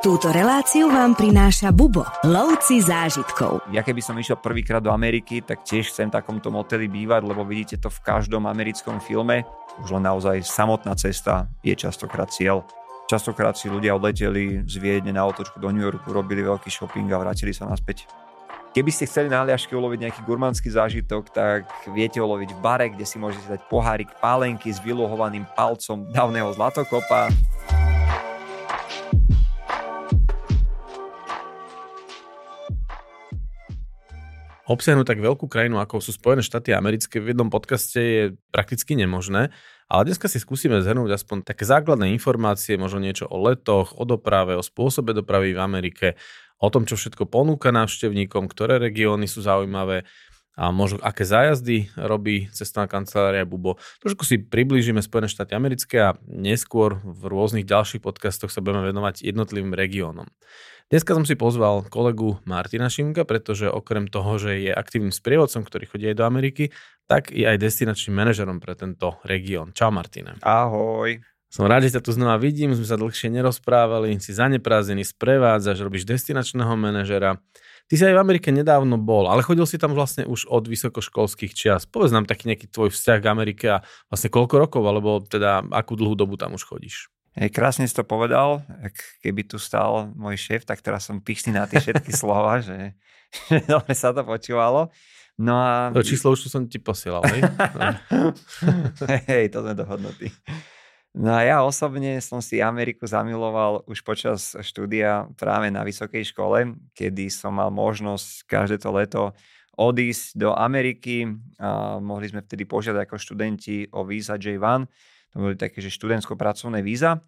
Túto reláciu vám prináša Bubo, lovci zážitkov. Ja keby som išiel prvýkrát do Ameriky, tak tiež chcem v takomto moteli bývať, lebo vidíte to v každom americkom filme. Už len naozaj samotná cesta je častokrát cieľ. Častokrát si ľudia odleteli z Viedne na otočku do New Yorku, robili veľký shopping a vrátili sa naspäť. Keby ste chceli na Aliaške uloviť nejaký gurmánsky zážitok, tak viete uloviť v bare, kde si môžete dať pohárik pálenky s vylohovaným palcom dávneho zlatokopa. Obsiahnuť tak veľkú krajinu, ako sú Spojené štáty americké v jednom podcaste je prakticky nemožné. Ale dneska si skúsime zhrnúť aspoň také základné informácie, možno niečo o letoch, o doprave, o spôsobe dopravy v Amerike, o tom, čo všetko ponúka návštevníkom, ktoré regióny sú zaujímavé a možno aké zájazdy robí cestná kancelária Bubo. Trošku si priblížime Spojené štáty americké a neskôr v rôznych ďalších podcastoch sa budeme venovať jednotlivým regiónom. Dneska som si pozval kolegu Martina Šimka, pretože okrem toho, že je aktívnym sprievodcom, ktorý chodí aj do Ameriky, tak je aj destinačným manažerom pre tento región. Čau Martina. Ahoj. Som rád, že ťa tu znova vidím, sme sa dlhšie nerozprávali, si zaneprázdnený, sprevádzaš, robíš destinačného manažera. Ty si aj v Amerike nedávno bol, ale chodil si tam vlastne už od vysokoškolských čias. Povedz nám taký nejaký tvoj vzťah k Amerike a vlastne koľko rokov, alebo teda akú dlhú dobu tam už chodíš? Krásne si to povedal. Keby tu stal môj šéf, tak teraz som pyšný na tie všetky slova, že, že dobre sa to počúvalo. No a... To číslo už som ti posielal, hej? hej, to sme dohodnutí. No a ja osobne som si Ameriku zamiloval už počas štúdia práve na vysokej škole, kedy som mal možnosť každé to leto odísť do Ameriky. A mohli sme vtedy požiadať ako študenti o víza J1 to boli také, že študentsko-pracovné víza.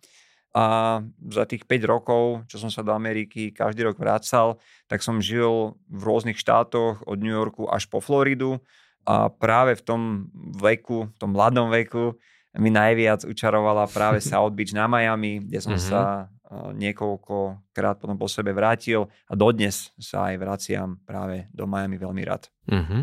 A za tých 5 rokov, čo som sa do Ameriky každý rok vracal, tak som žil v rôznych štátoch od New Yorku až po Floridu. A práve v tom veku, v tom mladom veku, mi najviac učarovala práve South Beach na Miami, kde som mm-hmm. sa niekoľkokrát potom po sebe vrátil a dodnes sa aj vraciam práve do Miami veľmi rád. Mm-hmm.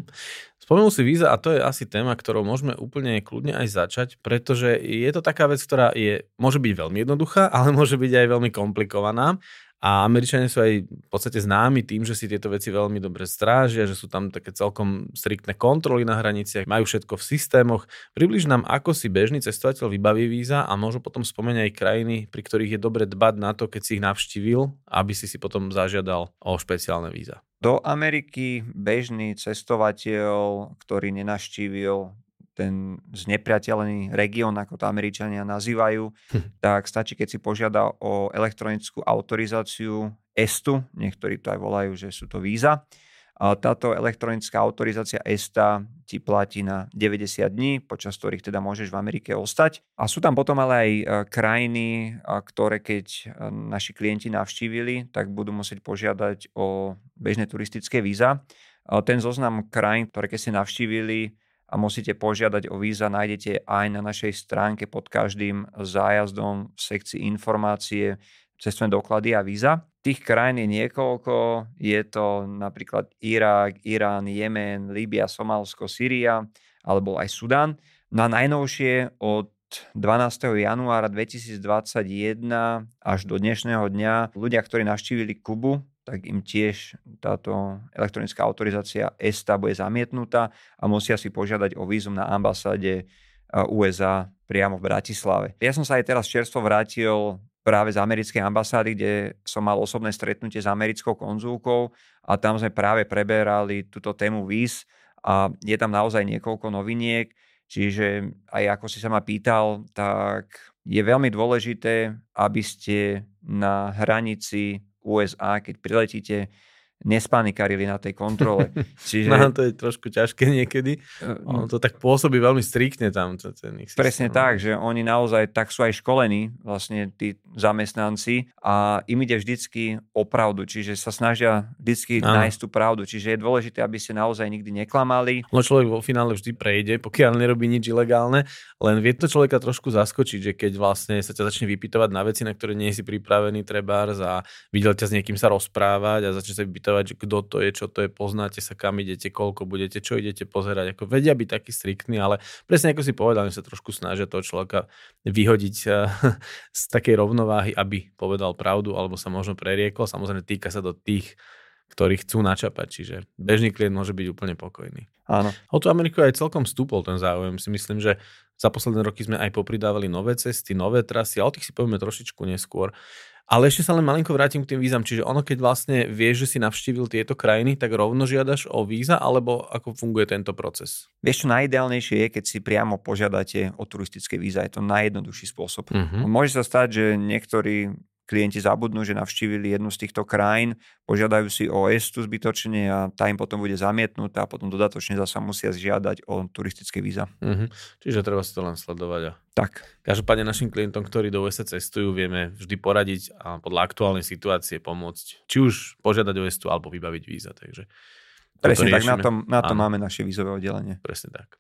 Spomenul si víza a to je asi téma, ktorou môžeme úplne kľudne aj začať, pretože je to taká vec, ktorá je, môže byť veľmi jednoduchá, ale môže byť aj veľmi komplikovaná. A Američania sú aj v podstate známi tým, že si tieto veci veľmi dobre strážia, že sú tam také celkom striktné kontroly na hraniciach, majú všetko v systémoch. Približ nám, ako si bežný cestovateľ vybaví víza a možno potom spomeň aj krajiny, pri ktorých je dobre dbať na to, keď si ich navštívil, aby si si potom zažiadal o špeciálne víza. Do Ameriky bežný cestovateľ, ktorý nenaštívil ten znepriateľný región, ako to Američania nazývajú, hm. tak stačí, keď si požiada o elektronickú autorizáciu ESTu, niektorí to aj volajú, že sú to víza. A táto elektronická autorizácia ESTA ti platí na 90 dní, počas ktorých teda môžeš v Amerike ostať. A sú tam potom ale aj e, krajiny, ktoré keď e, naši klienti navštívili, tak budú musieť požiadať o bežné turistické víza. Ten zoznam krajín, ktoré keď ste navštívili, a musíte požiadať o víza, nájdete aj na našej stránke pod každým zájazdom v sekcii informácie, cestovné doklady a víza. Tých krajín je niekoľko, je to napríklad Irak, Irán, Jemen, Líbia, Somálsko, Syria alebo aj Sudan. No a najnovšie od 12. januára 2021 až do dnešného dňa ľudia, ktorí navštívili Kubu, tak im tiež táto elektronická autorizácia ESTA bude zamietnutá a musia si požiadať o vízum na ambasáde USA priamo v Bratislave. Ja som sa aj teraz čerstvo vrátil práve z americkej ambasády, kde som mal osobné stretnutie s americkou konzulkou a tam sme práve preberali túto tému víz a je tam naozaj niekoľko noviniek, čiže aj ako si sa ma pýtal, tak je veľmi dôležité, aby ste na hranici USA, keď priletíte, nespanikarili na tej kontrole. Čiže... No, to je trošku ťažké niekedy. Uh, ono to tak pôsobí veľmi striktne tam. Ten ich presne systém. tak, že oni naozaj tak sú aj školení, vlastne tí zamestnanci a im ide vždycky o pravdu, čiže sa snažia vždycky ano. nájsť tú pravdu. Čiže je dôležité, aby ste naozaj nikdy neklamali. No človek vo finále vždy prejde, pokiaľ nerobí nič ilegálne, len vie to človeka trošku zaskočiť, že keď vlastne sa ťa začne vypytovať na veci, na ktoré nie si pripravený trebárs a videl ťa s niekým sa rozprávať a začne sa vypytovať vypýtavať, že kto to je, čo to je, poznáte sa, kam idete, koľko budete, čo idete pozerať. Ako vedia byť taký striktní, ale presne ako si povedal, sa trošku snažia toho človeka vyhodiť eh, z takej rovnováhy, aby povedal pravdu alebo sa možno preriekol. Samozrejme týka sa do tých ktorí chcú načapať, čiže bežný klient môže byť úplne pokojný. Áno. O tú Ameriku aj celkom stúpol ten záujem. Si myslím, že za posledné roky sme aj popridávali nové cesty, nové trasy a o tých si povieme trošičku neskôr. Ale ešte sa len malinko vrátim k tým vízam. Čiže ono, keď vlastne vieš, že si navštívil tieto krajiny, tak rovno žiadaš o víza, alebo ako funguje tento proces? Vieš, čo najideálnejšie je, keď si priamo požiadate o turistické víza. Je to najjednoduchší spôsob. Uh-huh. Môže sa stať, že niektorí klienti zabudnú, že navštívili jednu z týchto krajín, požiadajú si o estu zbytočne a tá im potom bude zamietnutá a potom dodatočne zasa musia žiadať o turistické víza. Uh-huh. Čiže treba si to len sledovať. A... Tak. Každopádne našim klientom, ktorí do USA cestujú, vieme vždy poradiť a podľa aktuálnej situácie pomôcť. Či už požiadať o estu alebo vybaviť víza. Takže Presne tak, na tom, na tom máme naše vízové oddelenie. Presne tak.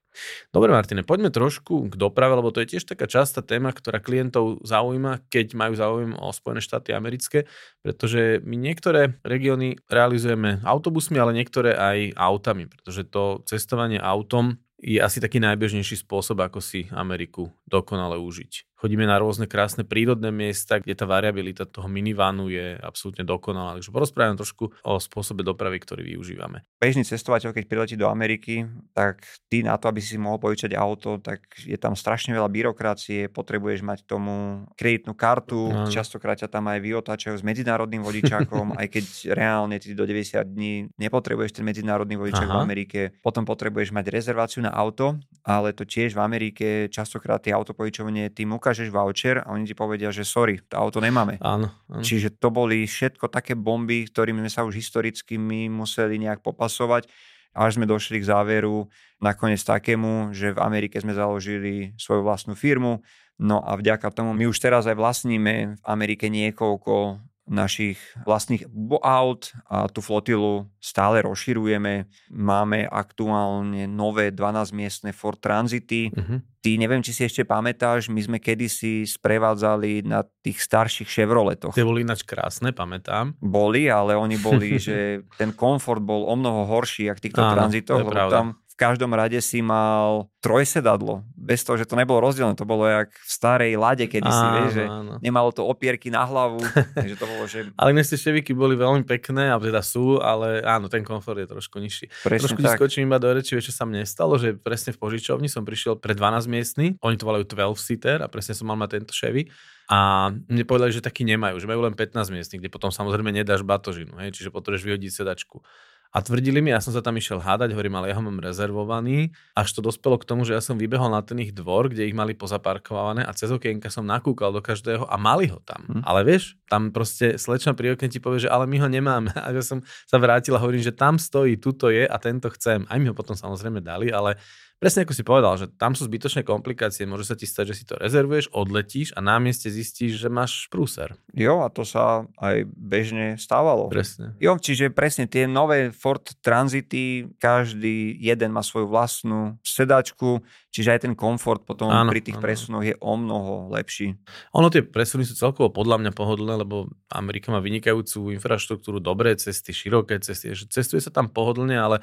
Dobre, Martine, poďme trošku k doprave, lebo to je tiež taká častá téma, ktorá klientov zaujíma, keď majú záujem o Spojené štáty americké, pretože my niektoré regióny realizujeme autobusmi, ale niektoré aj autami, pretože to cestovanie autom je asi taký najbežnejší spôsob, ako si Ameriku dokonale užiť chodíme na rôzne krásne prírodné miesta, kde tá variabilita toho minivanu je absolútne dokonalá. Takže porozprávam trošku o spôsobe dopravy, ktorý využívame. Bežný cestovateľ, keď priletí do Ameriky, tak ty na to, aby si mohol požičať auto, tak je tam strašne veľa byrokracie, potrebuješ mať tomu kreditnú kartu, no. častokrát ťa tam aj vyotáčajú s medzinárodným vodičákom, aj keď reálne ty do 90 dní nepotrebuješ ten medzinárodný vodičák Aha. v Amerike, potom potrebuješ mať rezerváciu na auto, ale to tiež v Amerike častokrát tie autopožičovanie tým ukážeš voucher a oni ti povedia, že sorry, to auto nemáme. Áno, áno. Čiže to boli všetko také bomby, ktorými sme sa už historicky my museli nejak popasovať až sme došli k záveru nakoniec takému, že v Amerike sme založili svoju vlastnú firmu, no a vďaka tomu my už teraz aj vlastníme v Amerike niekoľko našich vlastných aut a tú flotilu stále rozširujeme. Máme aktuálne nové 12-miestne Ford Transity. Uh-huh. Ty neviem, či si ešte pamätáš, my sme kedysi sprevádzali na tých starších Chevroletoch. Tie boli ináč krásne, pamätám. Boli, ale oni boli, že ten komfort bol o mnoho horší, jak týchto Áno, tranzitoch, lebo tam každom rade si mal trojsedadlo, bez toho, že to nebolo rozdelené. To bolo jak v starej lade, kedy si, vieš, že áno. nemalo to opierky na hlavu. takže to bolo, že... Ale tie števiky boli veľmi pekné, a teda sú, ale áno, ten komfort je trošku nižší. Presne trošku tak. skočím iba do reči, čo sa mne stalo, že presne v požičovni som prišiel pre 12 miestny, oni to volajú 12 seater a presne som mal mať tento Chevy a mne povedali, že taký nemajú, že majú len 15 miestnych, kde potom samozrejme nedáš batožinu, hej, čiže potrebuješ vyhodiť sedačku. A tvrdili mi, ja som sa tam išiel hádať, hovorím, ale ja ho mám rezervovaný. Až to dospelo k tomu, že ja som vybehol na ten ich dvor, kde ich mali pozaparkované a cez okienka som nakúkal do každého a mali ho tam. Hm. Ale vieš, tam proste slečna pri okne ti povie, že ale my ho nemáme. A ja som sa vrátil a hovorím, že tam stojí, tuto je a tento chcem. Aj mi ho potom samozrejme dali, ale presne ako si povedal, že tam sú zbytočné komplikácie. Môže sa ti stať, že si to rezervuješ, odletíš a na mieste zistíš, že máš prúser. Jo, a to sa aj bežne stávalo. Presne. Jo, čiže presne tie nové Ford Transity, každý jeden má svoju vlastnú sedačku, čiže aj ten komfort potom áno, pri tých áno. presunoch je o mnoho lepší. Ono tie presuny sú celkovo podľa mňa pohodlné, lebo Amerika má vynikajúcu infraštruktúru, dobré cesty, široké cesty, že cestuje sa tam pohodlne, ale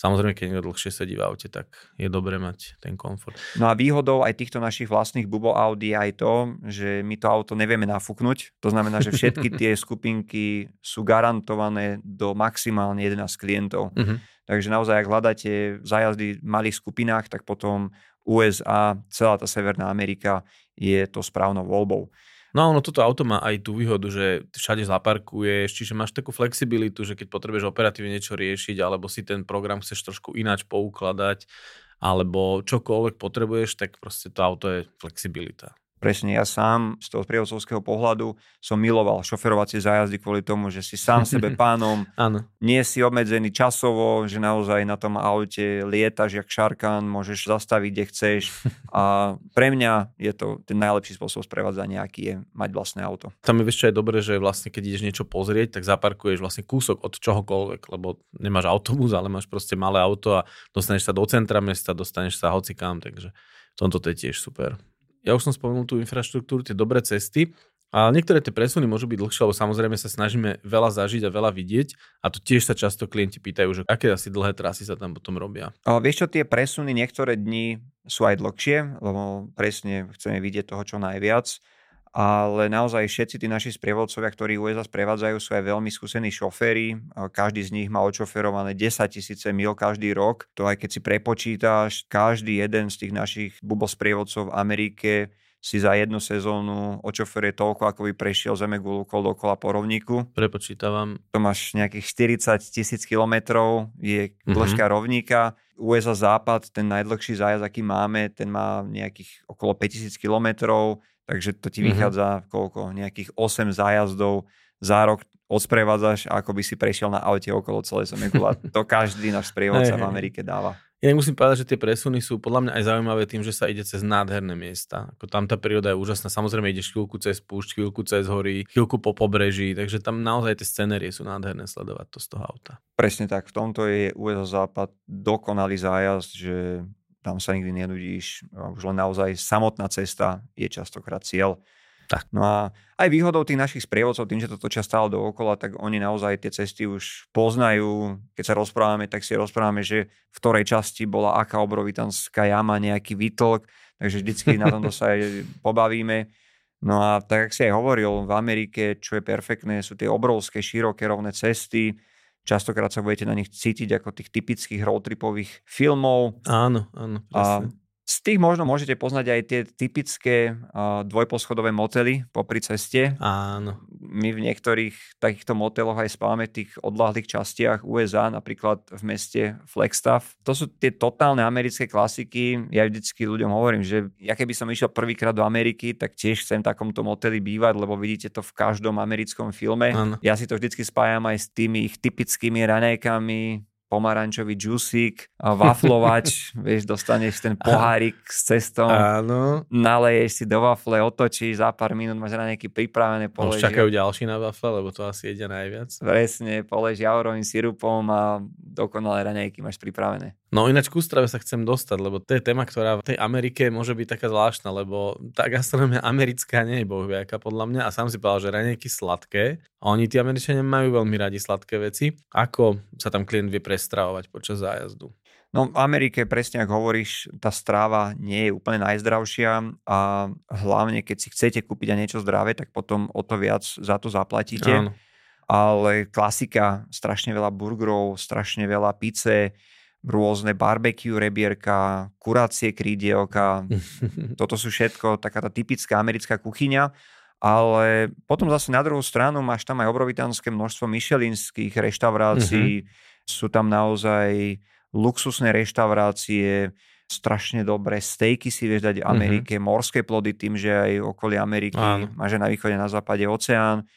Samozrejme, keď niekto dlhšie sedí v aute, tak je dobré mať ten komfort. No a výhodou aj týchto našich vlastných Bubo Audi je aj to, že my to auto nevieme nafúknuť. To znamená, že všetky tie skupinky sú garantované do maximálne 11 klientov. Uh-huh. Takže naozaj, ak hľadáte zájazdy v malých skupinách, tak potom USA, celá tá Severná Amerika je to správnou voľbou. No ono toto auto má aj tú výhodu, že všade zaparkuješ, čiže máš takú flexibilitu, že keď potrebuješ operatívne niečo riešiť, alebo si ten program chceš trošku ináč poukladať, alebo čokoľvek potrebuješ, tak proste to auto je flexibilita. Presne, ja sám z toho sprievodcovského pohľadu som miloval šoferovacie zájazdy kvôli tomu, že si sám sebe pánom, nie si obmedzený časovo, že naozaj na tom aute lietaš jak šarkán, môžeš zastaviť, kde chceš. A pre mňa je to ten najlepší spôsob sprevádzania, aký je mať vlastné auto. Tam je čo je dobré, že vlastne keď ideš niečo pozrieť, tak zaparkuješ vlastne kúsok od čohokoľvek, lebo nemáš autobus, ale máš proste malé auto a dostaneš sa do centra mesta, dostaneš sa hocikám, takže tomto to je tiež super ja už som spomenul tú infraštruktúru, tie dobré cesty. A niektoré tie presuny môžu byť dlhšie, lebo samozrejme sa snažíme veľa zažiť a veľa vidieť a to tiež sa často klienti pýtajú, že aké asi dlhé trasy sa tam potom robia. A vieš čo, tie presuny niektoré dni sú aj dlhšie, lebo presne chceme vidieť toho čo najviac ale naozaj všetci tí naši sprievodcovia, ktorí USA sprevádzajú, sú aj veľmi skúsení šoféry. Každý z nich má odšoferované 10 tisíce mil každý rok. To aj keď si prepočítaš, každý jeden z tých našich bubosprievodcov v Amerike si za jednu sezónu očoferuje toľko, ako by prešiel zeme okolo dokola po rovníku. Prepočítavam. To máš nejakých 40 tisíc kilometrov, je mhm. dĺžka mm-hmm. rovníka. USA západ, ten najdlhší zájazd, aký máme, ten má nejakých okolo 5000 kilometrov takže to ti mhm. vychádza mm-hmm. koľko, nejakých 8 zájazdov za rok odsprevádzaš, ako by si prešiel na aute okolo celej Zemegula. to každý náš sprievodca v Amerike dáva. Ja musím povedať, že tie presuny sú podľa mňa aj zaujímavé tým, že sa ide cez nádherné miesta. Ako tam tá príroda je úžasná. Samozrejme ideš chvíľku cez púšť, chvíľku cez hory, chvíľku po pobreží, takže tam naozaj tie scenérie sú nádherné sledovať to z toho auta. Presne tak. V tomto je USA západ dokonalý zájazd, že tam sa nikdy nenudíš, už len naozaj samotná cesta je častokrát cieľ. Tak. No a aj výhodou tých našich sprievodcov, tým, že to točia stále dookola, tak oni naozaj tie cesty už poznajú. Keď sa rozprávame, tak si rozprávame, že v ktorej časti bola aká obrovitanská jama, nejaký výtlk, takže vždycky na tomto sa aj pobavíme. No a tak, ak si aj hovoril, v Amerike, čo je perfektné, sú tie obrovské, široké, rovné cesty, Častokrát sa budete na nich cítiť ako tých typických roadtripových filmov. Áno, áno. Presne. A z tých možno môžete poznať aj tie typické uh, dvojposchodové motely popri ceste. Áno. My v niektorých takýchto moteloch aj spávame v tých odlahlých častiach USA, napríklad v meste Flagstaff. To sú tie totálne americké klasiky. Ja vždycky ľuďom hovorím, že ja keby som išiel prvýkrát do Ameriky, tak tiež chcem v takomto moteli bývať, lebo vidíte to v každom americkom filme. Áno. Ja si to vždycky spájam aj s tými ich typickými ranejkami, pomarančový džusík, waflovač, vieš, dostaneš ten pohárik s cestou, Áno. naleješ si do wafle, otočíš, za pár minút máš nejaké pripravené poleží. Už čakajú ďalší na wafle, lebo to asi jedia najviac. Presne, polež javorovým sirupom a dokonalé raňajky máš pripravené. No ináč k ústrave sa chcem dostať, lebo to je téma, ktorá v tej Amerike môže byť taká zvláštna, lebo tá gastronomia americká nie je bohviaká podľa mňa a sám si povedal, že raňajky sladké a oni tí Američania majú veľmi radi sladké veci. Ako sa tam klient vie prestravovať počas zájazdu? No v Amerike, presne ako hovoríš, tá stráva nie je úplne najzdravšia a hlavne keď si chcete kúpiť aj niečo zdravé, tak potom o to viac za to zaplatíte. Áno. Ale klasika, strašne veľa burgerov, strašne veľa pice, rôzne barbecue rebierka, kuracie krídielka. Toto sú všetko taká tá typická americká kuchyňa. Ale potom zase na druhú stranu máš tam aj obrovitánske množstvo myšelinských reštaurácií. Mm-hmm. Sú tam naozaj luxusné reštaurácie, strašne dobré stejky si vieš dať v Amerike, mm-hmm. morské plody tým, že aj okolí Ameriky Áno. máš na východe, na západe oceán.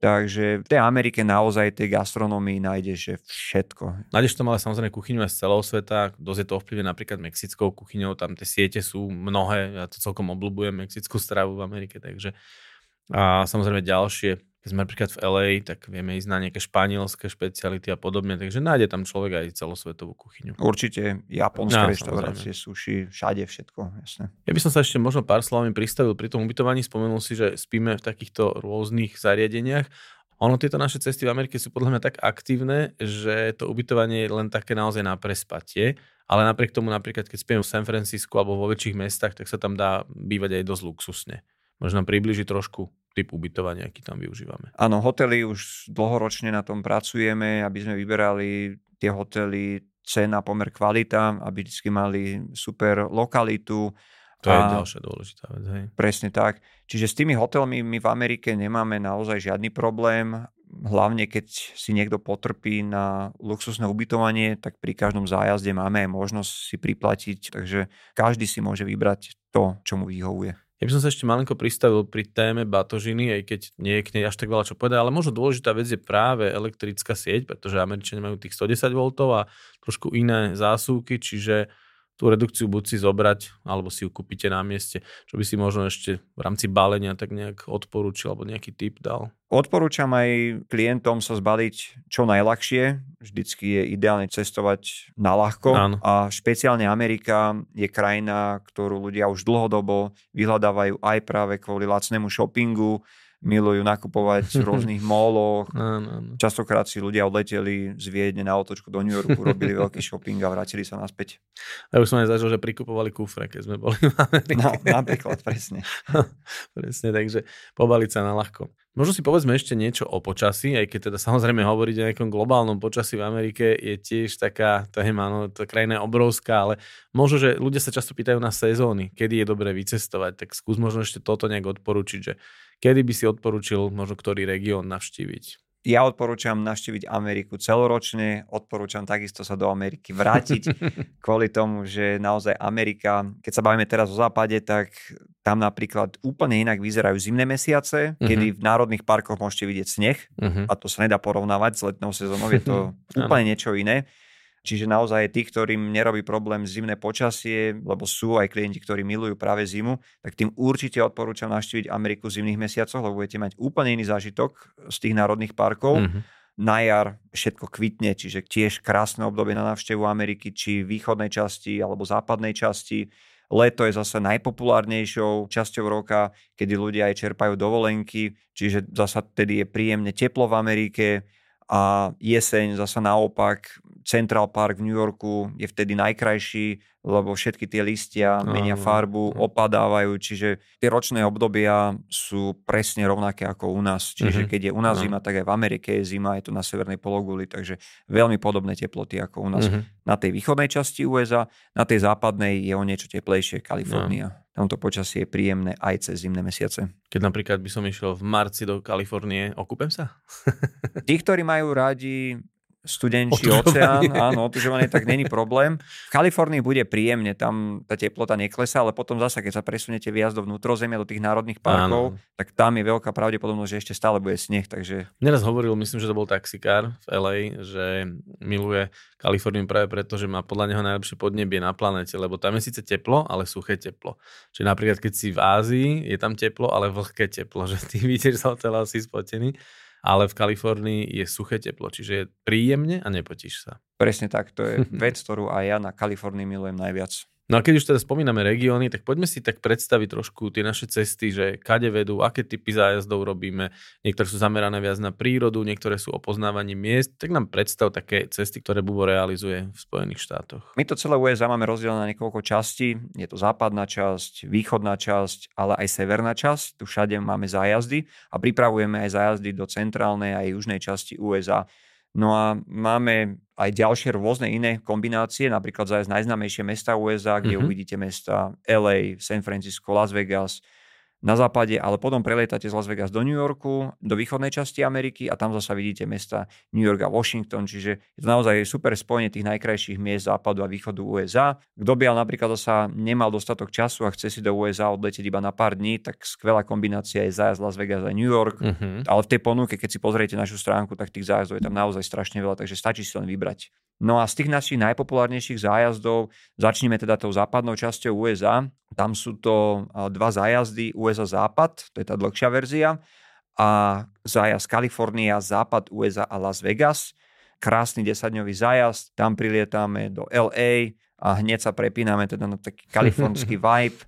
Takže v tej Amerike naozaj tej gastronomii nájdeš všetko. Nájdeš tam ale samozrejme kuchyňu z celého sveta, dosť je to ovplyvnené napríklad mexickou kuchyňou, tam tie siete sú mnohé, ja to celkom obľúbujem, mexickú stravu v Amerike, takže a samozrejme ďalšie keď sme napríklad v LA, tak vieme ísť na nejaké španielské špeciality a podobne, takže nájde tam človek aj celosvetovú kuchyňu. Určite, japonské no, reštaurácie, sushi, všade všetko, jasné. Ja by som sa ešte možno pár slovami pristavil pri tom ubytovaní, spomenul si, že spíme v takýchto rôznych zariadeniach. Ono, tieto naše cesty v Amerike sú podľa mňa tak aktívne, že to ubytovanie je len také naozaj na prespatie, ale napriek tomu napríklad, keď spíme v San Francisco alebo vo väčších mestách, tak sa tam dá bývať aj dosť luxusne. Možno približiť trošku typ ubytovania, aký tam využívame. Áno, hotely už dlhoročne na tom pracujeme, aby sme vyberali tie hotely cena, pomer, kvalita, aby vždy mali super lokalitu. To a je ďalšia dôležitá vec. Hej. Presne tak. Čiže s tými hotelmi my v Amerike nemáme naozaj žiadny problém. Hlavne keď si niekto potrpí na luxusné ubytovanie, tak pri každom zájazde máme aj možnosť si priplatiť, takže každý si môže vybrať to, čo mu vyhovuje. Ja by som sa ešte malinko pristavil pri téme batožiny, aj keď nie je k nej až tak veľa čo povedať, ale možno dôležitá vec je práve elektrická sieť, pretože Američania majú tých 110 V a trošku iné zásuvky, čiže tú redukciu buď si zobrať, alebo si ju kúpite na mieste, čo by si možno ešte v rámci balenia tak nejak odporúčil, alebo nejaký tip dal. Odporúčam aj klientom sa zbaliť čo najľahšie. Vždycky je ideálne cestovať na ľahko. Áno. A špeciálne Amerika je krajina, ktorú ľudia už dlhodobo vyhľadávajú aj práve kvôli lacnému shoppingu. Milujú nakupovať v rôznych móloch. Častokrát si ľudia odleteli z Viedne na otočku do New Yorku, robili veľký shopping a vrátili sa naspäť. Ja už som aj zažil, že prikupovali kufre, keď sme boli v Amerike. No, napríklad, presne. Presne, takže pobaliť sa na ľahko. Možno si povedzme ešte niečo o počasí, aj keď teda samozrejme hovoriť o nejakom globálnom počasí v Amerike je tiež taká téma, no tá krajina je obrovská, ale možno, že ľudia sa často pýtajú na sezóny, kedy je dobré vycestovať, tak skús možno ešte toto nejak odporučiť, že kedy by si odporúčil možno ktorý región navštíviť. Ja odporúčam navštíviť Ameriku celoročne, odporúčam takisto sa do Ameriky vrátiť kvôli tomu, že naozaj Amerika, keď sa bavíme teraz o západe, tak tam napríklad úplne inak vyzerajú zimné mesiace, uh-huh. kedy v národných parkoch môžete vidieť sneh uh-huh. a to sa nedá porovnávať s letnou sezónou, je to úplne niečo iné. Čiže naozaj tí, ktorým nerobí problém zimné počasie, lebo sú aj klienti, ktorí milujú práve zimu, tak tým určite odporúčam navštíviť Ameriku v zimných mesiacoch, lebo budete mať úplne iný zážitok z tých národných parkov. Mm-hmm. Na jar všetko kvitne, čiže tiež krásne obdobie na návštevu Ameriky, či východnej časti alebo západnej časti. Leto je zase najpopulárnejšou časťou roka, kedy ľudia aj čerpajú dovolenky, čiže zase tedy je príjemne teplo v Amerike a jeseň zasa naopak Central Park v New Yorku je vtedy najkrajší, lebo všetky tie listia menia farbu, opadávajú, čiže tie ročné obdobia sú presne rovnaké ako u nás. Čiže mhm. keď je u nás zima, tak aj v Amerike je zima, je to na severnej pologuli, takže veľmi podobné teploty ako u nás. Na tej východnej časti USA, na tej západnej je o niečo teplejšie Kalifornia tamto počasie je príjemné aj cez zimné mesiace. Keď napríklad by som išiel v marci do Kalifornie, okúpem sa? Tí, ktorí majú radi studenčí oceán, áno, otužovanie, tak není problém. V Kalifornii bude príjemne, tam tá teplota neklesá, ale potom zasa, keď sa presunete viac do vnútrozemia, do tých národných parkov, áno. tak tam je veľká pravdepodobnosť, že ešte stále bude sneh, takže... Neraz hovoril, myslím, že to bol taxikár v LA, že miluje Kaliforniu práve preto, že má podľa neho najlepšie podnebie na planete, lebo tam je síce teplo, ale suché teplo. Čiže napríklad, keď si v Ázii, je tam teplo, ale vlhké teplo, že ty vidíš z hotela si spotený ale v Kalifornii je suché teplo, čiže je príjemne a nepotíš sa. Presne tak, to je vec, ktorú aj ja na Kalifornii milujem najviac. No a keď už teda spomíname regióny, tak poďme si tak predstaviť trošku tie naše cesty, že kade vedú, aké typy zájazdov robíme. Niektoré sú zamerané viac na prírodu, niektoré sú o poznávaní miest. Tak nám predstav také cesty, ktoré Bubo realizuje v Spojených štátoch. My to celé USA máme rozdelené na niekoľko častí. Je to západná časť, východná časť, ale aj severná časť. Tu všade máme zájazdy a pripravujeme aj zájazdy do centrálnej a južnej časti USA. No a máme aj ďalšie rôzne iné kombinácie, napríklad zájsť najznámejšie mesta USA, kde mm-hmm. uvidíte mesta LA, San Francisco, Las Vegas, na západe, ale potom prelietate z Las Vegas do New Yorku, do východnej časti Ameriky a tam zasa vidíte mesta New York a Washington, čiže je to naozaj super spojenie tých najkrajších miest západu a východu USA. Kto by ale napríklad zasa nemal dostatok času a chce si do USA odletieť iba na pár dní, tak skvelá kombinácia je zájazd Las Vegas a New York, uh-huh. ale v tej ponuke, keď si pozriete našu stránku, tak tých zájazdov je tam naozaj strašne veľa, takže stačí si len vybrať. No a z tých našich najpopulárnejších zájazdov začneme teda tou západnou časťou USA. Tam sú to dva zájazdy USA Západ, to je tá dlhšia verzia, a zájazd Kalifornia, Západ USA a Las Vegas. Krásny 10-dňový zájazd, tam prilietáme do LA a hneď sa prepíname teda na taký kalifornský vibe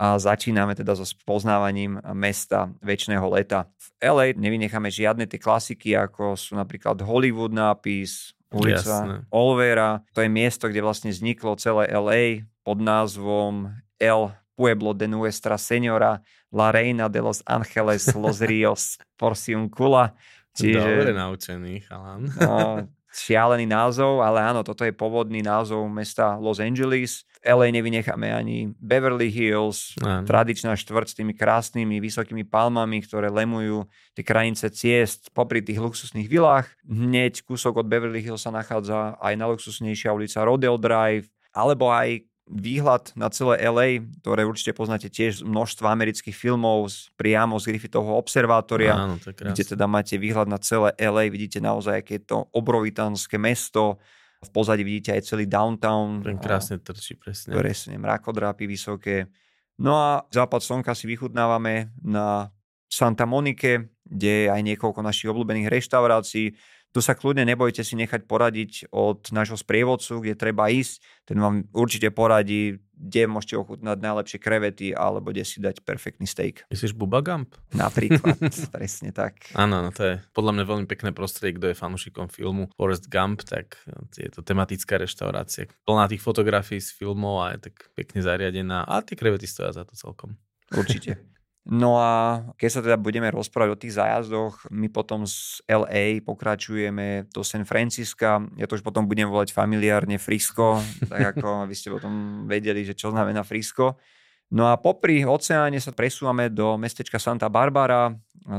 a začíname teda so spoznávaním mesta väčšného leta. V LA nevynecháme žiadne tie klasiky, ako sú napríklad Hollywood nápis, ulica Jasne. Olvera. To je miesto, kde vlastne vzniklo celé LA pod názvom El Pueblo de Nuestra Señora La Reina de los Ángeles Los Rios Porciuncula. Čiže, Dobre naučený, chalan. No, šialený názov, ale áno, toto je pôvodný názov mesta Los Angeles. LA nevynecháme ani Beverly Hills, Áno. tradičná štvrť s tými krásnymi vysokými palmami, ktoré lemujú tie krajnice ciest popri tých luxusných vilách. Hneď kúsok od Beverly Hills sa nachádza aj na luxusnejšia ulica Rodeo Drive, alebo aj výhľad na celé LA, ktoré určite poznáte tiež z množstva amerických filmov priamo z Griffithovho observátoria, Áno, kde teda máte výhľad na celé LA, vidíte naozaj, aké je to obrovitánske mesto, v pozadí vidíte aj celý downtown. Ten krásne trčí, presne. Presne, mrakodrápy vysoké. No a západ slnka si vychutnávame na Santa Monike, kde je aj niekoľko našich obľúbených reštaurácií. Tu sa kľudne nebojte si nechať poradiť od nášho sprievodcu, kde treba ísť. Ten vám určite poradí, kde môžete ochutnať najlepšie krevety alebo kde si dať perfektný steak. Myslíš Bubba Gump? Napríklad, presne tak. Áno, no to je podľa mňa veľmi pekné prostredie, kto je fanúšikom filmu Forrest Gump, tak je to tematická reštaurácia. Plná tých fotografií z filmov a je tak pekne zariadená a tie krevety stoja za to celkom. Určite. No a keď sa teda budeme rozprávať o tých zájazdoch, my potom z LA pokračujeme do San Francisca. Ja to už potom budem volať familiárne Frisco, tak ako aby ste potom vedeli, že čo znamená Frisco. No a popri oceáne sa presúvame do mestečka Santa Barbara.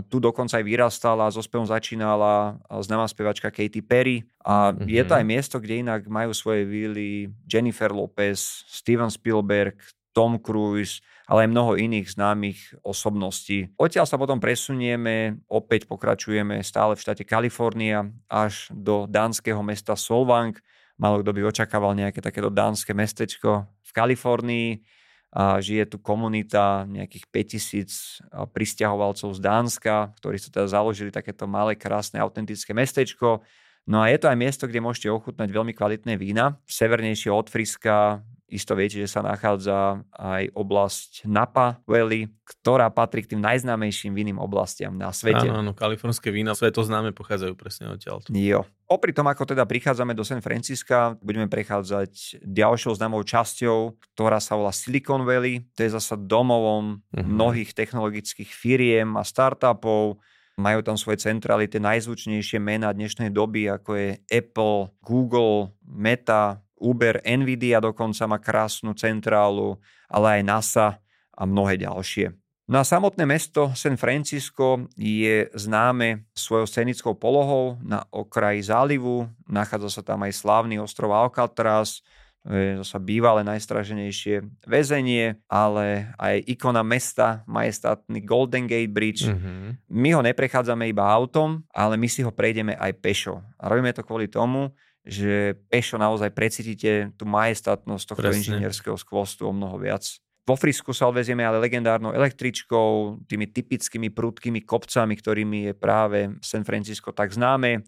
Tu dokonca aj vyrastala, so spevom začínala známa spevačka Katy Perry. A mm-hmm. je to mhm. aj miesto, kde inak majú svoje vily Jennifer Lopez, Steven Spielberg, Tom Cruise, ale aj mnoho iných známych osobností. Odtiaľ sa potom presunieme, opäť pokračujeme stále v štáte Kalifornia až do dánskeho mesta Solvang. Malo kto by očakával nejaké takéto dánske mestečko v Kalifornii. A žije tu komunita nejakých 5000 pristahovalcov z Dánska, ktorí sa teda založili takéto malé, krásne, autentické mestečko. No a je to aj miesto, kde môžete ochutnať veľmi kvalitné vína. Severnejšie od Friska Isto viete, že sa nachádza aj oblasť Napa Valley, ktorá patrí k tým najznámejším vinným oblastiam na svete. Áno, áno, kalifornské vína svetoznáme pochádzajú presne odtiaľ. Jo. Popri tom, ako teda prichádzame do San Francisca, budeme prechádzať ďalšou známou časťou, ktorá sa volá Silicon Valley. To je zasa domovom uh-huh. mnohých technologických firiem a startupov. Majú tam svoje centrály, tie najzvučnejšie mená dnešnej doby, ako je Apple, Google, Meta, Uber, Nvidia dokonca má krásnu centrálu, ale aj NASA a mnohé ďalšie. No a samotné mesto San Francisco je známe svojou scenickou polohou na okraji zálivu. Nachádza sa tam aj slávny ostrov Alcatraz, je zasa bývalé najstraženejšie väzenie, ale aj ikona mesta, majestátny Golden Gate Bridge. Mm-hmm. My ho neprechádzame iba autom, ale my si ho prejdeme aj pešo. A robíme to kvôli tomu, že pešo naozaj precítite tú majestátnosť tohto Presne. inžinierského skvostu o mnoho viac. Vo Frisku sa odvezieme ale legendárnou električkou, tými typickými prudkými kopcami, ktorými je práve San Francisco tak známe.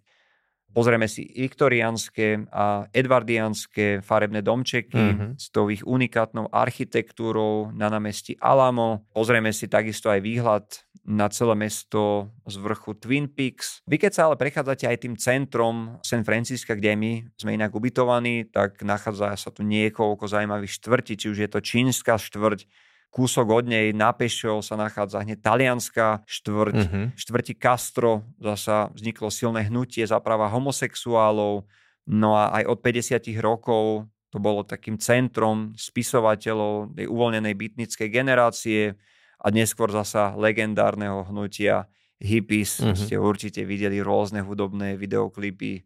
Pozrieme si viktoriánske a edvardiánske farebné domčeky mm-hmm. s tou ich unikátnou architektúrou na námestí Alamo. Pozrieme si takisto aj výhľad na celé mesto z vrchu Twin Peaks. Vy keď sa ale prechádzate aj tým centrom San Francisca, kde my sme inak ubytovaní, tak nachádza sa tu niekoľko zaujímavých štvrtí, či už je to čínska štvrť, kúsok od nej na pešo sa nachádza hneď talianská štvrť, mm-hmm. štvrti Castro, zasa vzniklo silné hnutie za práva homosexuálov, no a aj od 50 rokov to bolo takým centrom spisovateľov tej uvoľnenej bytnickej generácie a neskôr zasa legendárneho hnutia hippies. Mm-hmm. Ste určite videli rôzne hudobné videoklipy.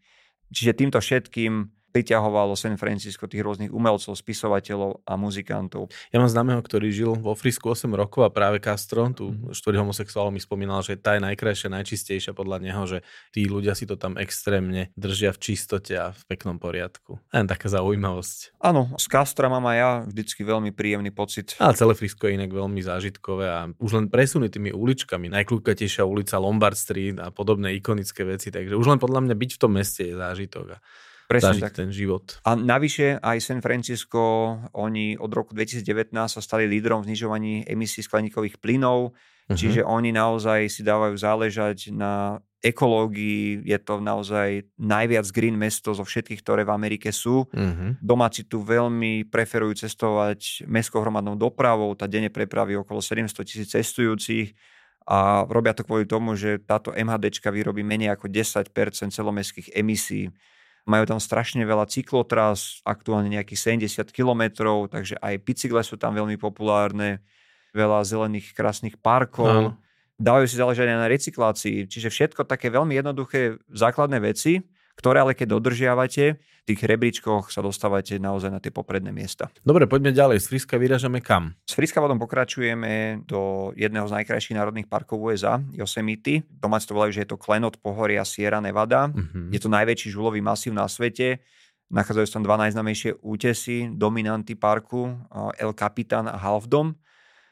Čiže týmto všetkým priťahovalo San Francisco tých rôznych umelcov, spisovateľov a muzikantov. Ja mám známeho, ktorý žil vo Frisku 8 rokov a práve Castro, tu mm. štvrť homosexuálov mi spomínal, že tá je najkrajšia, najčistejšia podľa neho, že tí ľudia si to tam extrémne držia v čistote a v peknom poriadku. Len taká zaujímavosť. Áno, z Castra mám aj ja vždycky veľmi príjemný pocit. A celé Frisko je inak veľmi zážitkové a už len presuny tými uličkami, najkľúkatejšia ulica Lombard Street a podobné ikonické veci, takže už len podľa mňa byť v tom meste je zážitok. A Presne tak. ten život. A navyše aj San Francisco, oni od roku 2019 sa stali lídrom v znižovaní emisí skleníkových plynov, uh-huh. čiže oni naozaj si dávajú záležať na ekológii, je to naozaj najviac green mesto zo všetkých, ktoré v Amerike sú. Uh-huh. Domáci tu veľmi preferujú cestovať mestskou hromadnou dopravou, tá denne prepraví okolo 700 tisíc cestujúcich a robia to kvôli tomu, že táto MHDčka vyrobí menej ako 10% celomestských emisí. Majú tam strašne veľa cyklotras, aktuálne nejakých 70 kilometrov, takže aj bicykle sú tam veľmi populárne, veľa zelených krásnych parkov. Áno. Dávajú si záležať aj na recyklácii, čiže všetko také veľmi jednoduché základné veci, ktoré ale keď dodržiavate, tých rebríčkoch sa dostávate naozaj na tie popredné miesta. Dobre, poďme ďalej. Z Friska vyražame kam? Z Friska potom pokračujeme do jedného z najkrajších národných parkov USA, Yosemite. Domáci to volajú, že je to klenot pohoria Sierra Nevada. Uh-huh. Je to najväčší žulový masív na svete. Nachádzajú sa tam dva najznamejšie útesy, dominanty parku, El Capitan a Half Dome.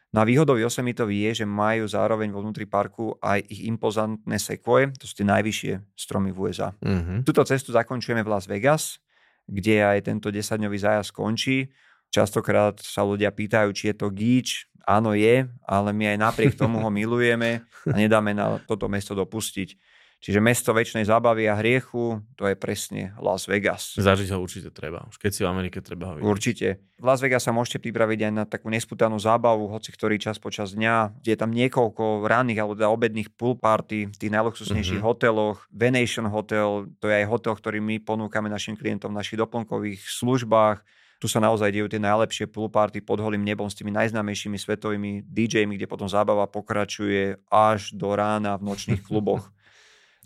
No a výhodou Yosemitovi je, že majú zároveň vo vnútri parku aj ich impozantné sekvoje, to sú tie najvyššie stromy v USA. Uh-huh. Tuto cestu zakončujeme v Las Vegas, kde aj tento 10-dňový zájazd končí. Častokrát sa ľudia pýtajú, či je to gíč. Áno je, ale my aj napriek tomu ho milujeme a nedáme na toto mesto dopustiť. Čiže mesto väčšnej zábavy a hriechu, to je presne Las Vegas. Zažiť ho určite treba. Už keď si v Amerike treba ho vidieť. Určite. V Las Vegas sa môžete pripraviť aj na takú nespútanú zábavu, hoci ktorý čas počas dňa, kde je tam niekoľko ranných alebo teda obedných pool party v tých najluxusnejších mm-hmm. hoteloch. Venation Hotel, to je aj hotel, ktorý my ponúkame našim klientom v našich doplnkových službách. Tu sa naozaj dejú tie najlepšie pool party pod holým nebom s tými najznámejšími svetovými DJmi, kde potom zábava pokračuje až do rána v nočných kluboch.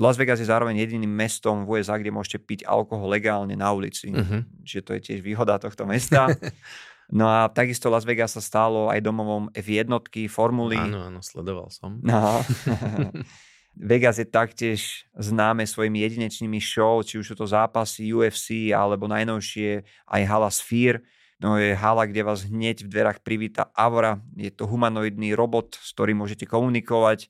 Las Vegas je zároveň jediným mestom v USA, kde môžete piť alkohol legálne na ulici. Uh-huh. Čiže to je tiež výhoda tohto mesta. No a takisto Las Vegas sa stalo aj domovom F1, formuly. Áno, áno, sledoval som. No. Vegas je taktiež známe svojimi jedinečnými show, či už sú to zápasy UFC alebo najnovšie aj hala Sphere. No je hala, kde vás hneď v dverách privíta Avra. Je to humanoidný robot, s ktorým môžete komunikovať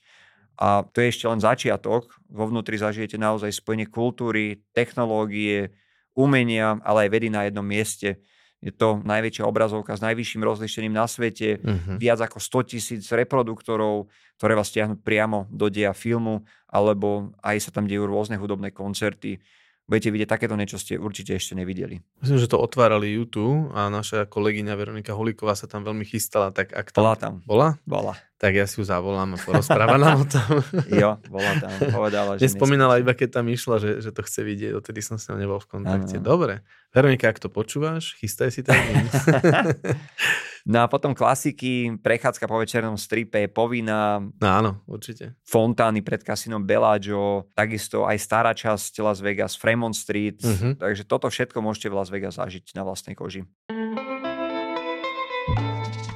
a to je ešte len začiatok. Vo vnútri zažijete naozaj spojenie kultúry, technológie, umenia, ale aj vedy na jednom mieste. Je to najväčšia obrazovka s najvyšším rozlišením na svete, uh-huh. viac ako 100 tisíc reproduktorov, ktoré vás stiahnu priamo do dia filmu, alebo aj sa tam dejú rôzne hudobné koncerty budete vidieť takéto niečo, ste určite ešte nevideli. Myslím, že to otvárali YouTube a naša kolegyňa Veronika Huliková sa tam veľmi chystala. Tak ak tam... Bola tam. Bola? Bola. Tak ja si ju zavolám a porozpráva nám o tom. jo, bola tam. Povedala, že Nespomínala iba, keď tam išla, že, že to chce vidieť. Odtedy som s ňou nebol v kontakte. Ano. Dobre. Veronika, ak to počúvaš, chystaj si termín. No a potom klasiky, prechádzka po večernom stripe je povinná. No áno, určite. Fontány pred kasinom Bellagio, takisto aj stará časť Las Vegas, Fremont Street. Uh-huh. Takže toto všetko môžete v Las Vegas zažiť na vlastnej koži.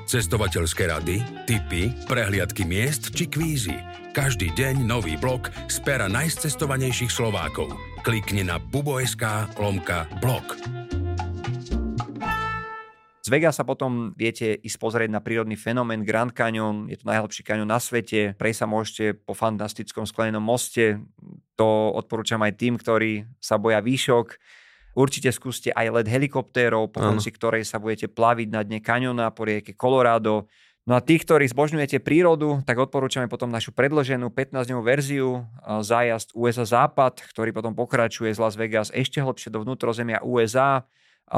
Cestovateľské rady, tipy, prehliadky miest či kvízy. Každý deň nový blok z pera najcestovanejších Slovákov. Klikni na bubo.sk lomka blog. Z Vegasa potom viete ísť pozrieť na prírodný fenomén Grand Canyon, je to najlepší kanion na svete, prej sa môžete po fantastickom sklenenom moste, to odporúčam aj tým, ktorí sa boja výšok. Určite skúste aj let helikoptérov, po konci ktorej sa budete plaviť na dne kaniona po rieke Colorado. No a tí, ktorí zbožňujete prírodu, tak odporúčame potom našu predloženú 15-dňovú verziu zájazd USA Západ, ktorý potom pokračuje z Las Vegas ešte hlbšie do vnútrozemia USA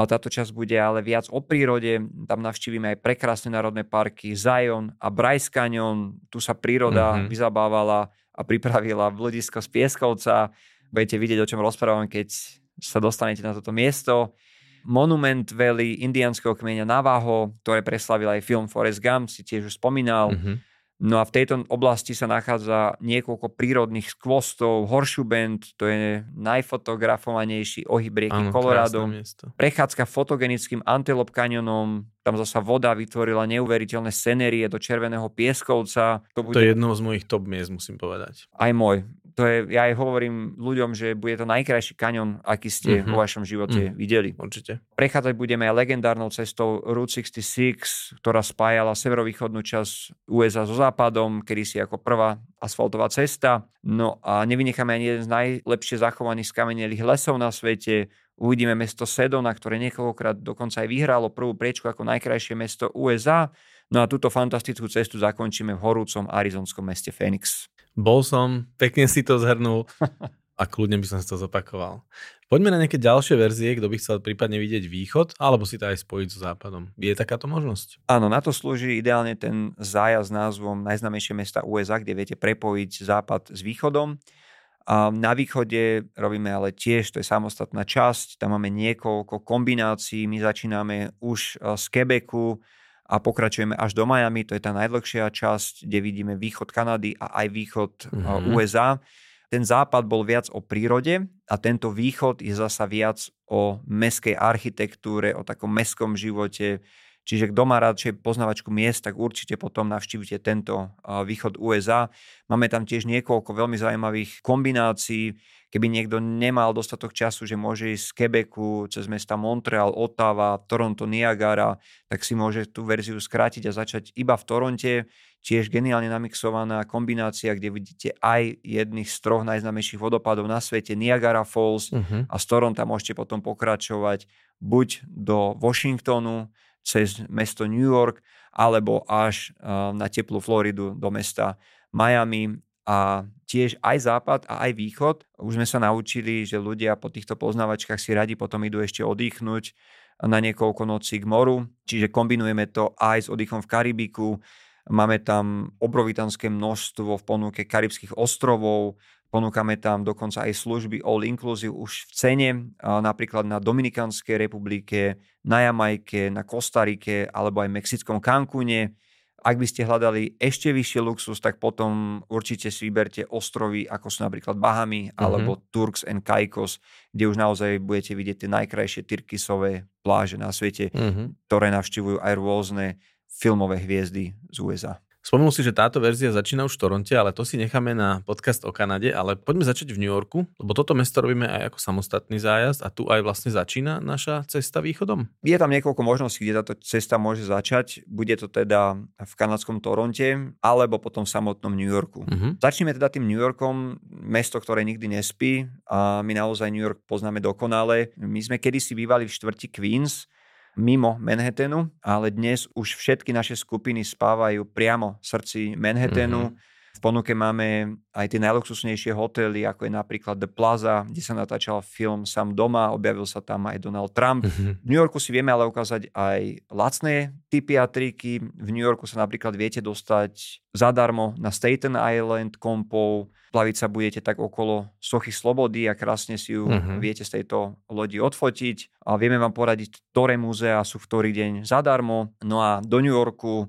táto časť bude ale viac o prírode. Tam navštívime aj prekrásne národné parky Zion a Bryce Canyon. Tu sa príroda mm-hmm. vyzabávala a pripravila bludisko z Pieskovca. Budete vidieť, o čom rozprávam, keď sa dostanete na toto miesto. Monument Valley indianského kmeňa Navajo, ktoré preslavil aj film Forrest Gump, si tiež už spomínal. Mm-hmm No a v tejto oblasti sa nachádza niekoľko prírodných skvostov. Bend, to je najfotografovanejší ohyb rieky Colorado. Prechádzka fotogenickým Antelope kanionom, tam zasa voda vytvorila neuveriteľné scenérie do Červeného pieskovca. To, bude... to je jedno z mojich top miest, musím povedať. Aj môj to je, ja aj hovorím ľuďom, že bude to najkrajší kaňon, aký ste mm-hmm. vo vašom živote mm-hmm. videli. Určite. Prechádzať budeme aj legendárnou cestou Route 66, ktorá spájala severovýchodnú časť USA so západom, kedy si ako prvá asfaltová cesta. No a nevynecháme ani jeden z najlepšie zachovaných skamenelých lesov na svete. Uvidíme mesto Sedona, ktoré niekoľkokrát dokonca aj vyhralo prvú priečku ako najkrajšie mesto USA. No a túto fantastickú cestu zakončíme v horúcom arizonskom meste Phoenix. Bol som, pekne si to zhrnul a kľudne by som si to zopakoval. Poďme na nejaké ďalšie verzie, kto by chcel prípadne vidieť východ, alebo si to aj spojiť so západom. Je takáto možnosť? Áno, na to slúži ideálne ten zájazd s názvom najznamejšie mesta USA, kde viete prepojiť západ s východom. A na východe robíme ale tiež, to je samostatná časť, tam máme niekoľko kombinácií, my začíname už z Quebecu, a pokračujeme až do Miami, to je tá najdlhšia časť, kde vidíme východ Kanady a aj východ mm-hmm. USA. Ten západ bol viac o prírode a tento východ je zasa viac o meskej architektúre, o takom mestskom živote. Čiže kto má radšej poznávačku miest, tak určite potom navštívite tento východ USA. Máme tam tiež niekoľko veľmi zaujímavých kombinácií. Keby niekto nemal dostatok času, že môže ísť z Quebecu cez mesta Montreal, Ottawa, Toronto, Niagara, tak si môže tú verziu skrátiť a začať iba v Toronte. Tiež geniálne namixovaná kombinácia, kde vidíte aj jedných z troch najznámejších vodopadov na svete, Niagara Falls uh-huh. a z Toronto môžete potom pokračovať buď do Washingtonu, cez mesto New York alebo až na teplú Floridu do mesta Miami a tiež aj západ a aj východ. Už sme sa naučili, že ľudia po týchto poznávačkách si radi potom idú ešte oddychnúť na niekoľko nocí k moru, čiže kombinujeme to aj s oddychom v Karibiku. Máme tam obrovitanské množstvo v ponuke karibských ostrovov, Ponúkame tam dokonca aj služby all inclusive už v cene, napríklad na Dominikanskej republike, na Jamajke, na Kostarike alebo aj Mexickom Cancúne. Ak by ste hľadali ešte vyšší luxus, tak potom určite si vyberte ostrovy, ako sú napríklad Bahamy mm-hmm. alebo Turks and Caicos, kde už naozaj budete vidieť tie najkrajšie tyrkysové pláže na svete, mm-hmm. ktoré navštívujú aj rôzne filmové hviezdy z USA. Spomenul si, že táto verzia začína už v Toronte, ale to si necháme na podcast o Kanade, ale poďme začať v New Yorku, lebo toto mesto robíme aj ako samostatný zájazd a tu aj vlastne začína naša cesta východom. Je tam niekoľko možností, kde táto cesta môže začať. Bude to teda v kanadskom Toronte alebo potom v samotnom New Yorku. Uh-huh. Začneme teda tým New Yorkom, mesto, ktoré nikdy nespí a my naozaj New York poznáme dokonale. My sme kedysi bývali v štvrti Queens, mimo Manhattanu, ale dnes už všetky naše skupiny spávajú priamo v srdci Manhattanu. Mm-hmm. V ponuke máme aj tie najluxusnejšie hotely, ako je napríklad The Plaza, kde sa natáčal film Sam doma, objavil sa tam aj Donald Trump. Mm-hmm. V New Yorku si vieme ale ukázať aj lacné typy a triky. V New Yorku sa napríklad viete dostať zadarmo na Staten Island kompov, plaviť sa budete tak okolo Sochy Slobody a krásne si ju mm-hmm. viete z tejto lodi odfotiť. A vieme vám poradiť, ktoré múzea sú v ktorý deň zadarmo. No a do New Yorku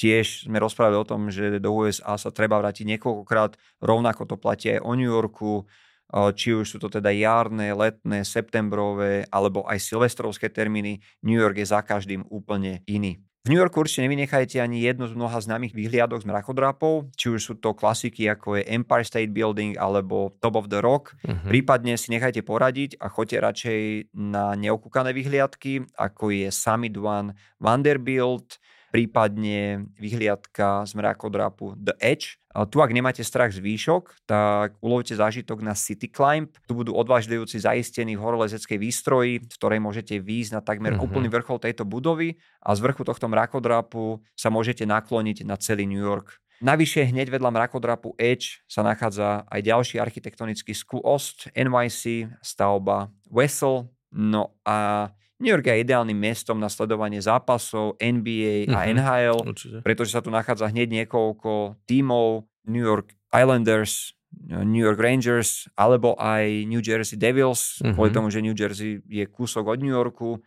Tiež sme rozprávali o tom, že do USA sa treba vrátiť niekoľkokrát, rovnako to platí aj o New Yorku, či už sú to teda jarné, letné, septembrové alebo aj silvestrovské termíny. New York je za každým úplne iný. V New Yorku určite nevynechajte ani jednu z mnoha známych výhliadok z mrakodrapov, či už sú to klasiky ako je Empire State Building alebo Top of the Rock. Uh-huh. Prípadne si nechajte poradiť a choďte radšej na neokúkané výhliadky, ako je Summit One Vanderbilt, prípadne vyhliadka z mrakodrapu The Edge. Tu, ak nemáte strach z výšok, tak ulovte zážitok na City Climb. Tu budú odvážlivúci zaistení v horolezeckej výstroji, v ktorej môžete výjsť na takmer uh-huh. úplný vrchol tejto budovy a z vrchu tohto mrakodrapu sa môžete nakloniť na celý New York. Navyše hneď vedľa mrakodrapu Edge sa nachádza aj ďalší architektonický skúost NYC, stavba Wessel, no a New York je ideálnym miestom na sledovanie zápasov NBA a mhm. NHL, Určite. pretože sa tu nachádza hneď niekoľko tímov New York Islanders, New York Rangers alebo aj New Jersey Devils, uh-huh. kvôli tomu, že New Jersey je kúsok od New Yorku.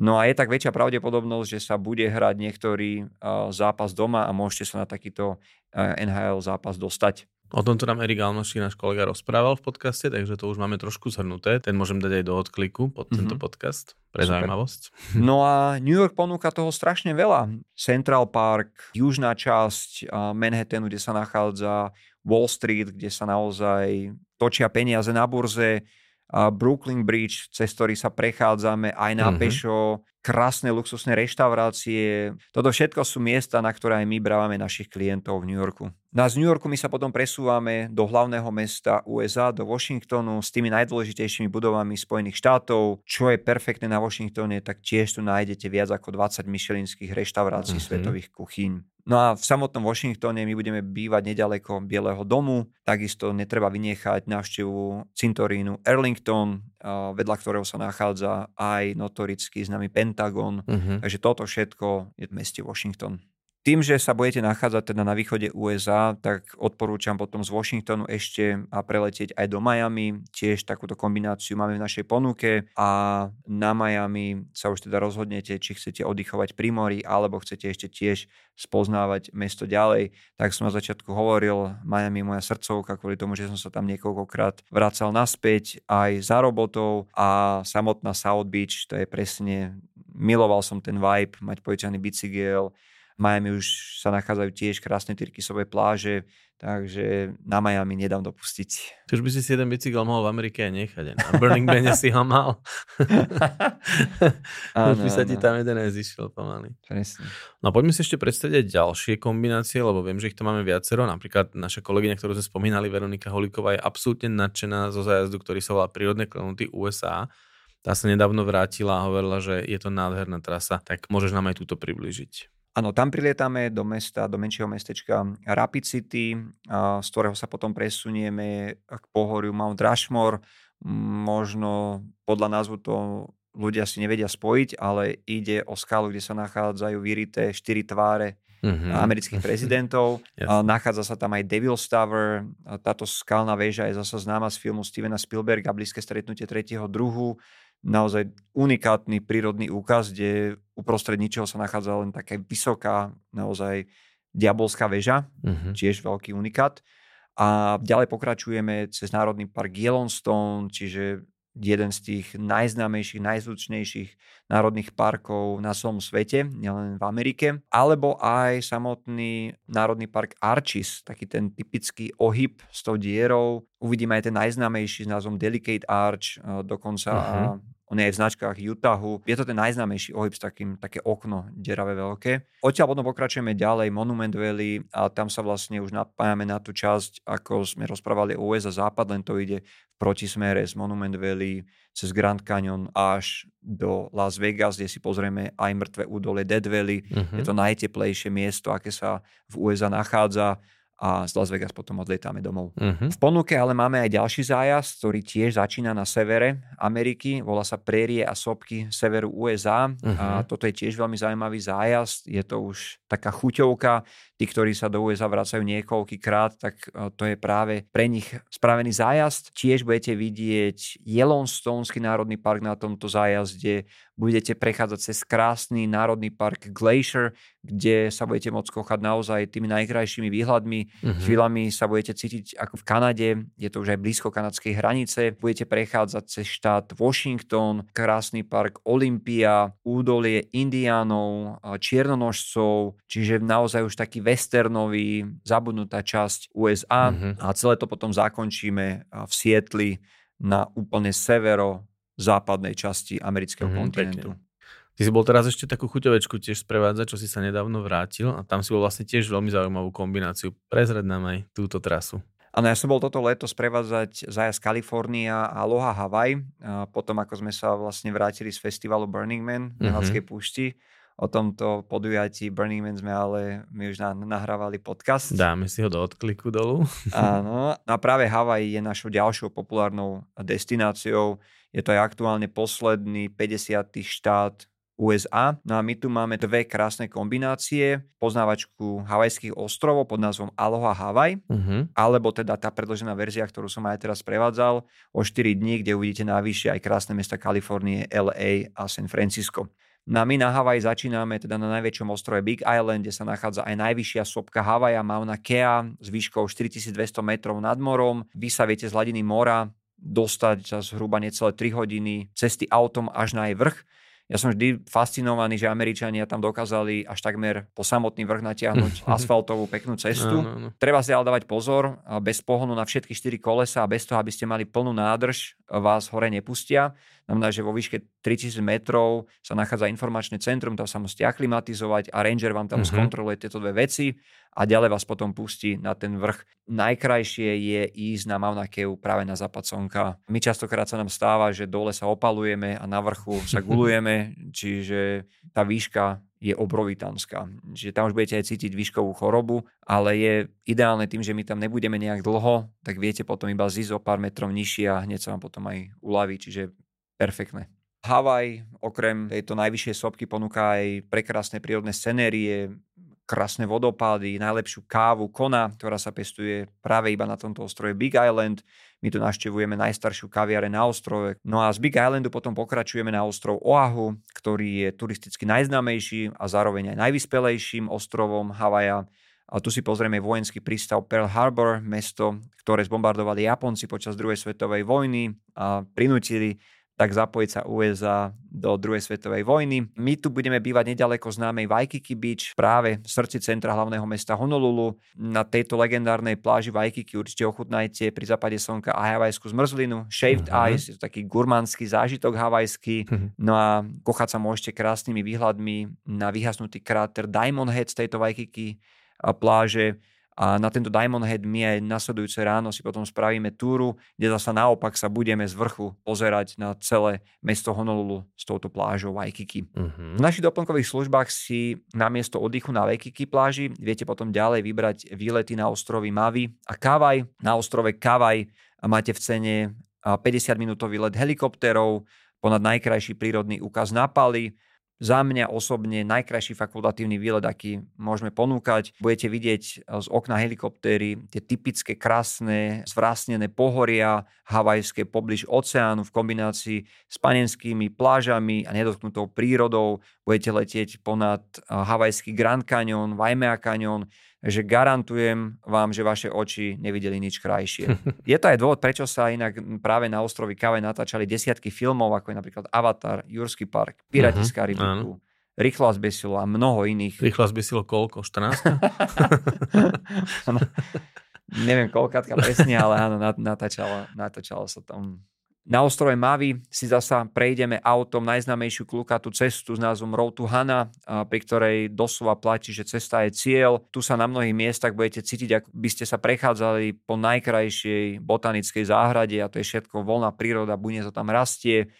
No a je tak väčšia pravdepodobnosť, že sa bude hrať niektorý uh, zápas doma a môžete sa na takýto uh, NHL zápas dostať. O tomto nám Erik Alnoši, náš kolega, rozprával v podcaste, takže to už máme trošku zhrnuté. Ten môžem dať aj do odkliku pod tento mm-hmm. podcast, pre Super. zaujímavosť. No a New York ponúka toho strašne veľa. Central Park, južná časť Manhattanu, kde sa nachádza Wall Street, kde sa naozaj točia peniaze na burze, Brooklyn Bridge, cez ktorý sa prechádzame aj na mm-hmm. pešo, krásne luxusné reštaurácie. Toto všetko sú miesta, na ktoré aj my brávame našich klientov v New Yorku. No z New Yorku my sa potom presúvame do hlavného mesta USA, do Washingtonu s tými najdôležitejšími budovami Spojených štátov. Čo je perfektné na Washingtone, tak tiež tu nájdete viac ako 20 myšelinských reštaurácií mm-hmm. svetových kuchyň. No a v samotnom Washingtone my budeme bývať nedaleko Bieleho domu. Takisto netreba vynechať návštevu cintorínu Arlington, vedľa ktorého sa nachádza aj notorický známy Pentagon. Uh-huh. Takže toto všetko je v meste Washington. Tým, že sa budete nachádzať teda na východe USA, tak odporúčam potom z Washingtonu ešte a preletieť aj do Miami. Tiež takúto kombináciu máme v našej ponuke a na Miami sa už teda rozhodnete, či chcete oddychovať pri mori, alebo chcete ešte tiež spoznávať mesto ďalej. Tak som na začiatku hovoril, Miami je moja srdcovka kvôli tomu, že som sa tam niekoľkokrát vracal naspäť aj za robotou a samotná South Beach, to je presne miloval som ten vibe, mať policajný bicykel, Miami už sa nachádzajú tiež krásne tyrkisové pláže, takže na Miami nedám dopustiť. Ty už by si si jeden bicykel mohol v Amerike aj nechať. Na Burning Man si ho mal. už by sa ti tam jeden nezišiel pomaly. Presne. No poďme si ešte predstaviť ďalšie kombinácie, lebo viem, že ich to máme viacero. Napríklad naša kolegyňa, ktorú sme spomínali, Veronika Holíková, je absolútne nadšená zo zájazdu, ktorý sa volá Prírodné klenoty USA. Tá sa nedávno vrátila a hovorila, že je to nádherná trasa, tak môžeš nám aj túto priblížiť. Áno, tam prilietáme do mesta, do menšieho mestečka Rapid City, z ktorého sa potom presunieme k pohoriu Mount Rushmore. Možno podľa názvu to ľudia si nevedia spojiť, ale ide o skalu, kde sa nachádzajú vyrité štyri tváre mm-hmm. amerických prezidentov. yes. Nachádza sa tam aj Devil's Tower. Táto skalná väža je zasa známa z filmu Stevena Spielberga Blízke stretnutie tretieho druhu naozaj unikátny prírodný úkaz, kde uprostred ničoho sa nachádza len taká vysoká, naozaj diabolská väža, uh-huh. tiež veľký unikát. A ďalej pokračujeme cez Národný park Yellowstone, čiže jeden z tých najznámejších, najzvučnejších národných parkov na celom svete, nielen v Amerike, alebo aj samotný národný park Arches, taký ten typický ohyb s tou dierou. Uvidíme aj ten najznámejší s názvom Delicate Arch, dokonca uh-huh. On je aj v značkách Utahu. Je to ten najznámejší ohyb s takým, také okno deravé veľké. Odtiaľ potom pokračujeme ďalej Monument Valley a tam sa vlastne už napájame na tú časť, ako sme rozprávali o US a západ, len to ide v protismere z Monument Valley cez Grand Canyon až do Las Vegas, kde si pozrieme aj mŕtve údolie Dead Valley. Uh-huh. Je to najteplejšie miesto, aké sa v USA nachádza a z Las Vegas potom odlietáme domov. Uh-huh. V ponuke ale máme aj ďalší zájazd, ktorý tiež začína na severe Ameriky, volá sa Prérie a sopky severu USA uh-huh. a mhm. toto je tiež veľmi zaujímavý zájazd, je to už taká chuťovka, tí, ktorí sa do USA vracajú niekoľkýkrát, tak e, to je práve pre nich spravený zájazd. Tiež budete vidieť Yellowstoneský národný park na tomto zájazde, budete prechádzať cez krásny národný park Glacier, kde sa budete môcť kochať naozaj tými najkrajšími výhľadmi. Mm-hmm. Chvíľami sa budete cítiť ako v Kanade, je to už aj blízko kanadskej hranice. Budete prechádzať cez štát Washington, krásny park Olympia, údolie Indiánov, Čiernonožcov, čiže naozaj už taký westernový, zabudnutá časť USA mm-hmm. a celé to potom zakončíme v Sietli na úplne severo západnej časti amerického mm, kontinentu. Pekne. Ty si bol teraz ešte takú chuťovečku tiež sprevádzať, čo si sa nedávno vrátil a tam si bol vlastne tiež veľmi zaujímavú kombináciu. Prezred nám aj túto trasu. Áno, ja som bol toto leto sprevádzať zájazd Kalifornia a Aloha Hawaii. A potom, ako sme sa vlastne vrátili z festivalu Burning Man v mm-hmm. púšti, o tomto podujatí Burning Man sme ale my už nahrávali podcast. Dáme si ho do odkliku dolu. Áno, a práve Hawaii je našou ďalšou populárnou destináciou. Je to aj aktuálne posledný 50. štát USA. No a my tu máme dve krásne kombinácie. Poznávačku havajských ostrovov pod názvom Aloha Havaj, uh-huh. alebo teda tá predložená verzia, ktorú som aj teraz prevádzal o 4 dní, kde uvidíte najvyššie aj krásne mesta Kalifornie, LA a San Francisco. No my na Havaj začíname teda na najväčšom ostrove Big Island, kde sa nachádza aj najvyššia sopka Havaja Mauna Kea s výškou 4200 metrov nad morom. Vy sa viete z hladiny mora dostať za zhruba necelé 3 hodiny cesty autom až na jej vrch. Ja som vždy fascinovaný, že Američania tam dokázali až takmer po samotný vrch natiahnuť asfaltovú peknú cestu. No, no, no. Treba si ale dávať pozor, bez pohonu na všetky štyri kolesa a bez toho, aby ste mali plnú nádrž, vás hore nepustia. Znamená, že vo výške 3000 metrov sa nachádza informačné centrum, tam sa musíte aklimatizovať a ranger vám tam uh-huh. skontroluje tieto dve veci a ďalej vás potom pustí na ten vrch. Najkrajšie je ísť na Mauna Keu práve na západ slnka. My častokrát sa nám stáva, že dole sa opalujeme a na vrchu sa gulujeme, čiže tá výška je obrovitánska. Čiže tam už budete aj cítiť výškovú chorobu, ale je ideálne tým, že my tam nebudeme nejak dlho, tak viete potom iba zísť o pár metrov nižšie a hneď sa vám potom aj uľaví, čiže perfektné. Havaj okrem tejto najvyššej sopky ponúka aj prekrásne prírodné scenérie, krásne vodopády, najlepšiu kávu Kona, ktorá sa pestuje práve iba na tomto ostrove Big Island. My tu navštevujeme najstaršiu kaviare na ostrove. No a z Big Islandu potom pokračujeme na ostrov Oahu, ktorý je turisticky najznámejší a zároveň aj najvyspelejším ostrovom Havaja. A tu si pozrieme vojenský prístav Pearl Harbor, mesto, ktoré zbombardovali Japonci počas druhej svetovej vojny a prinútili tak zapojiť sa USA do druhej svetovej vojny. My tu budeme bývať nedaleko známej Waikiki Beach, práve v srdci centra hlavného mesta Honolulu. Na tejto legendárnej pláži Waikiki určite ochutnajte pri západe slnka a havajskú zmrzlinu. Shaved uh-huh. ice, je to taký gurmánsky zážitok havajský. Uh-huh. No a kochať sa môžete krásnymi výhľadmi na vyhasnutý kráter Diamond Head z tejto Waikiki pláže a na tento Diamond Head my aj nasledujúce ráno si potom spravíme túru, kde zasa naopak sa budeme z vrchu pozerať na celé mesto Honolulu s touto plážou Waikiki. Uh-huh. V našich doplnkových službách si namiesto oddychu na Waikiki pláži viete potom ďalej vybrať výlety na ostrovy Mavi a Kavaj. Na ostrove Kavaj máte v cene 50-minútový let helikopterov, ponad najkrajší prírodný úkaz na Pali, za mňa osobne najkrajší fakultatívny výlet, aký môžeme ponúkať. Budete vidieť z okna helikoptéry tie typické krásne zvrásnené pohoria havajské pobliž oceánu v kombinácii s panenskými plážami a nedotknutou prírodou. Budete letieť ponad havajský Grand Canyon, Waimea Canyon, že garantujem vám, že vaše oči nevideli nič krajšie. Je to aj dôvod, prečo sa inak práve na ostrovi Kave natáčali desiatky filmov, ako je napríklad Avatar, Jurský park, Pirati z Karibiku, Rýchlo a zbesilo a mnoho iných. Rýchlo a zbesilo koľko? 14? neviem koľkátka presne, ale áno, natáčalo, natáčalo sa tam na ostrove Mavi si zasa prejdeme autom najznamejšiu klukatú cestu s názvom Road to Hana, pri ktorej doslova platí, že cesta je cieľ. Tu sa na mnohých miestach budete cítiť, ako by ste sa prechádzali po najkrajšej botanickej záhrade a to je všetko voľná príroda, to tam rastie.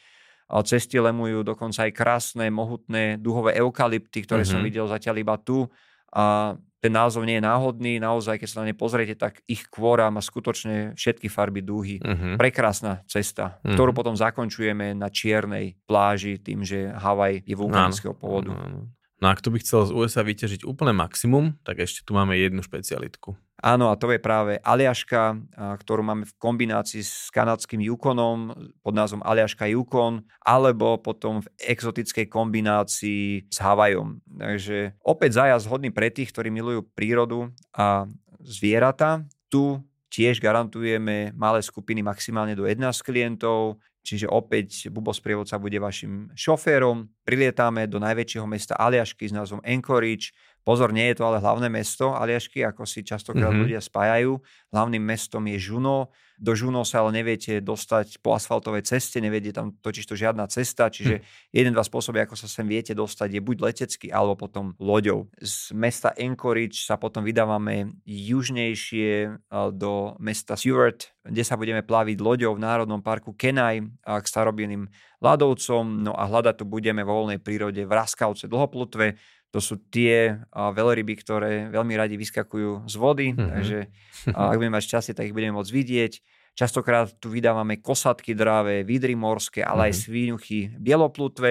Cesty lemujú dokonca aj krásne, mohutné duhové eukalypty, ktoré mm-hmm. som mhm. videl zatiaľ iba tu. A ten názov nie je náhodný, naozaj, keď sa na ne pozriete, tak ich kvôra má skutočne všetky farby dúhy. Uh-huh. Prekrásna cesta, uh-huh. ktorú potom zakončujeme na čiernej pláži tým, že Havaj je vulkanického pôvodu. Uh-huh. No a kto by chcel z USA vyťažiť úplne maximum, tak ešte tu máme jednu špecialitku. Áno, a to je práve Aliaška, ktorú máme v kombinácii s kanadským Yukonom pod názvom Aliaška Yukon, alebo potom v exotickej kombinácii s Havajom. Takže opäť zajazd hodný pre tých, ktorí milujú prírodu a zvieratá. Tu tiež garantujeme malé skupiny maximálne do 11 klientov, čiže opäť Bubo sprievodca bude vašim šoférom. Prilietáme do najväčšieho mesta Aliašky s názvom Anchorage, Pozor, nie je to ale hlavné mesto Aliašky, ako si častokrát mm-hmm. ľudia spájajú. Hlavným mestom je Žuno. Do Žuno sa ale neviete dostať po asfaltovej ceste, neviete tam totiž to žiadna cesta, čiže mm. jeden, dva spôsoby, ako sa sem viete dostať, je buď letecky, alebo potom loďou. Z mesta Anchorage sa potom vydávame južnejšie do mesta Seward, kde sa budeme plaviť loďou v Národnom parku Kenai k starobilným ľadovcom, no a hľadať tu budeme vo voľnej prírode v Raskavce, Dlhoplutve, to sú tie uh, veľryby, ktoré veľmi radi vyskakujú z vody, mm-hmm. takže uh, ak budeme mať šťastie, tak ich budeme môcť vidieť. Častokrát tu vydávame kosatky dráve, vidry morské, ale mm-hmm. aj mhm. svíňuchy bieloplutve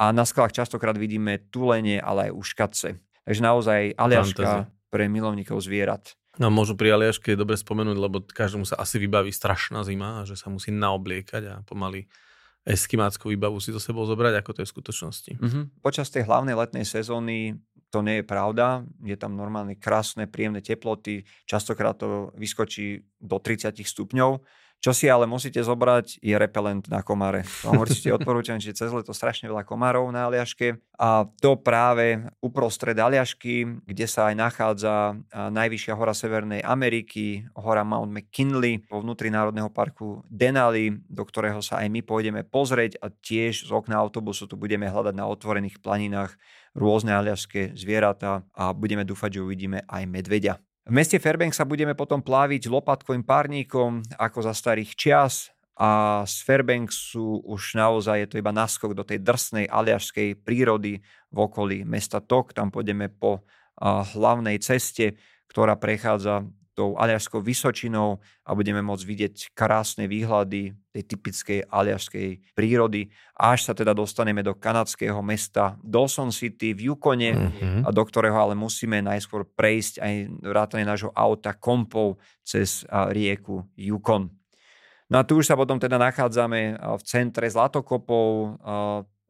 a na skalách častokrát vidíme tulenie, ale aj uškatce. Takže naozaj Aliaška pre milovníkov zvierat. No možno pri Aliaške je dobre spomenúť, lebo každému sa asi vybaví strašná zima a že sa musí naobliekať a pomaly eskimáckú výbavu si to sebou zobrať, ako to je v skutočnosti. Mm-hmm. Počas tej hlavnej letnej sezóny to nie je pravda. Je tam normálne krásne, príjemné teploty. Častokrát to vyskočí do 30 stupňov. Čo si ale musíte zobrať, je repelent na komare. To vám určite odporúčam, že cez leto strašne veľa komárov na Aliaške. A to práve uprostred Aliašky, kde sa aj nachádza najvyššia hora Severnej Ameriky, hora Mount McKinley, vo vnútri Národného parku Denali, do ktorého sa aj my pôjdeme pozrieť a tiež z okna autobusu tu budeme hľadať na otvorených planinách rôzne aliašské zvieratá a budeme dúfať, že uvidíme aj medveďa. V meste Fairbanks sa budeme potom pláviť lopatkovým párníkom ako za starých čias a z Fairbanksu už naozaj je to iba naskok do tej drsnej aliašskej prírody v okolí mesta Tok. Tam pôjdeme po hlavnej ceste, ktorá prechádza tou aliašskou vysočinou a budeme môcť vidieť krásne výhľady tej typickej aliašskej prírody. Až sa teda dostaneme do kanadského mesta Dawson City v Yukone, mm-hmm. a do ktorého ale musíme najskôr prejsť aj vrátane nášho auta kompov cez rieku Yukon. No a tu už sa potom teda nachádzame v centre Zlatokopov,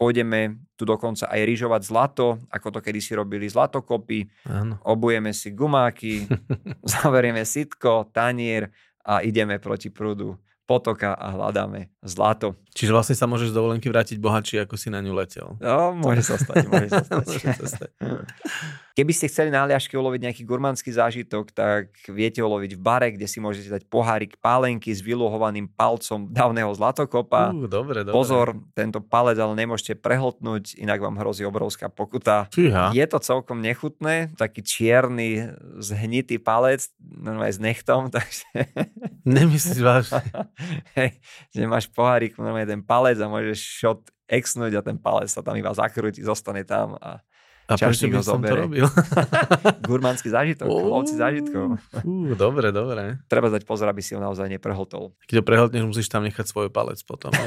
Pôjdeme tu dokonca aj rýžovať zlato, ako to kedysi robili zlatokopy. Áno. Obujeme si gumáky, zaverieme sitko, tanier a ideme proti prúdu potoka a hľadáme zlato. Čiže vlastne sa môžeš z dovolenky vrátiť bohatší, ako si na ňu letel. No, môže sa stať, môže sa stať. Môže sa stať. Keby ste chceli na Aliaške uloviť nejaký gurmánsky zážitok, tak viete uloviť v bare, kde si môžete dať pohárik pálenky s vyluhovaným palcom dávneho zlatokopa. Uh, dobre, dobre. Pozor, tento palec ale nemôžete prehltnúť, inak vám hrozí obrovská pokuta. Fíha. Je to celkom nechutné, taký čierny, zhnitý palec, normálne s nechtom, takže Nemyslíš vážne. hej, že máš pohárik, normálne ten palec a môžeš shot exnúť a ten palec sa tam iba zakrúti, zostane tam a A prečo by som to robil? gurmánsky zážitok, lovci zážitkov. Fú, dobre, dobre. Treba dať pozor, aby si ho naozaj neprehltol. Keď ho prehltneš, musíš tam nechať svoj palec potom. no.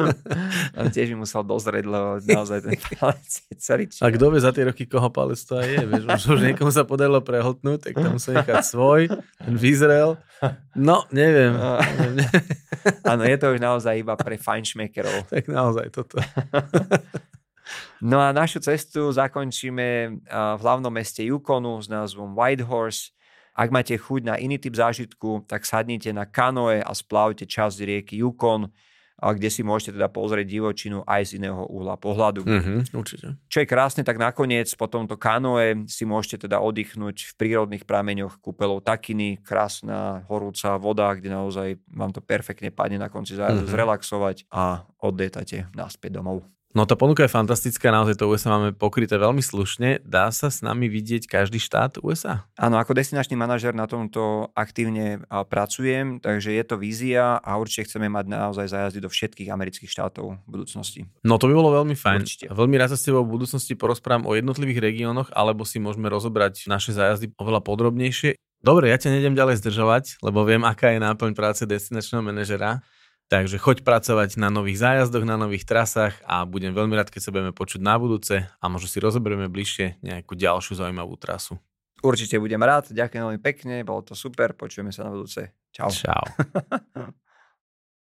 On tiež by musel dozrieť, lebo naozaj ten palec je celý A čier. kto vie za tie roky, koho palec to aj je? Vieš, už, už niekomu sa podarilo prehltnúť, tak tam musí nechať svoj, ten vyzrel. No. No. neviem. Áno, je to už naozaj iba pre fajnšmekerov. tak naozaj toto. No a našu cestu zakončíme v hlavnom meste Yukonu s názvom Whitehorse. Ak máte chuť na iný typ zážitku, tak sadnite na kanoe a splavte časť rieky Yukon, kde si môžete teda pozrieť divočinu aj z iného uhla pohľadu. Mhm, určite. Čo je krásne, tak nakoniec po tomto kanoe si môžete teda oddychnúť v prírodných prameňoch kúpelov Takiny, krásna horúca voda, kde naozaj vám to perfektne padne na konci zájazdu Mhm. zrelaxovať a oddetate naspäť domov. No tá ponuka je fantastická, naozaj to USA máme pokryté veľmi slušne. Dá sa s nami vidieť každý štát USA? Áno, ako destinačný manažer na tomto aktívne pracujem, takže je to vízia a určite chceme mať naozaj zájazdy do všetkých amerických štátov v budúcnosti. No to by bolo veľmi fajn. Určite. Veľmi rád sa s tebou v budúcnosti porozprávam o jednotlivých regiónoch, alebo si môžeme rozobrať naše zájazdy oveľa podrobnejšie. Dobre, ja ťa nejdem ďalej zdržovať, lebo viem, aká je náplň práce destinačného manažera. Takže choď pracovať na nových zájazdoch, na nových trasách a budem veľmi rád, keď sa budeme počuť na budúce a možno si rozoberieme bližšie nejakú ďalšiu zaujímavú trasu. Určite budem rád, ďakujem veľmi pekne, bolo to super, počujeme sa na budúce. Čau. Čau.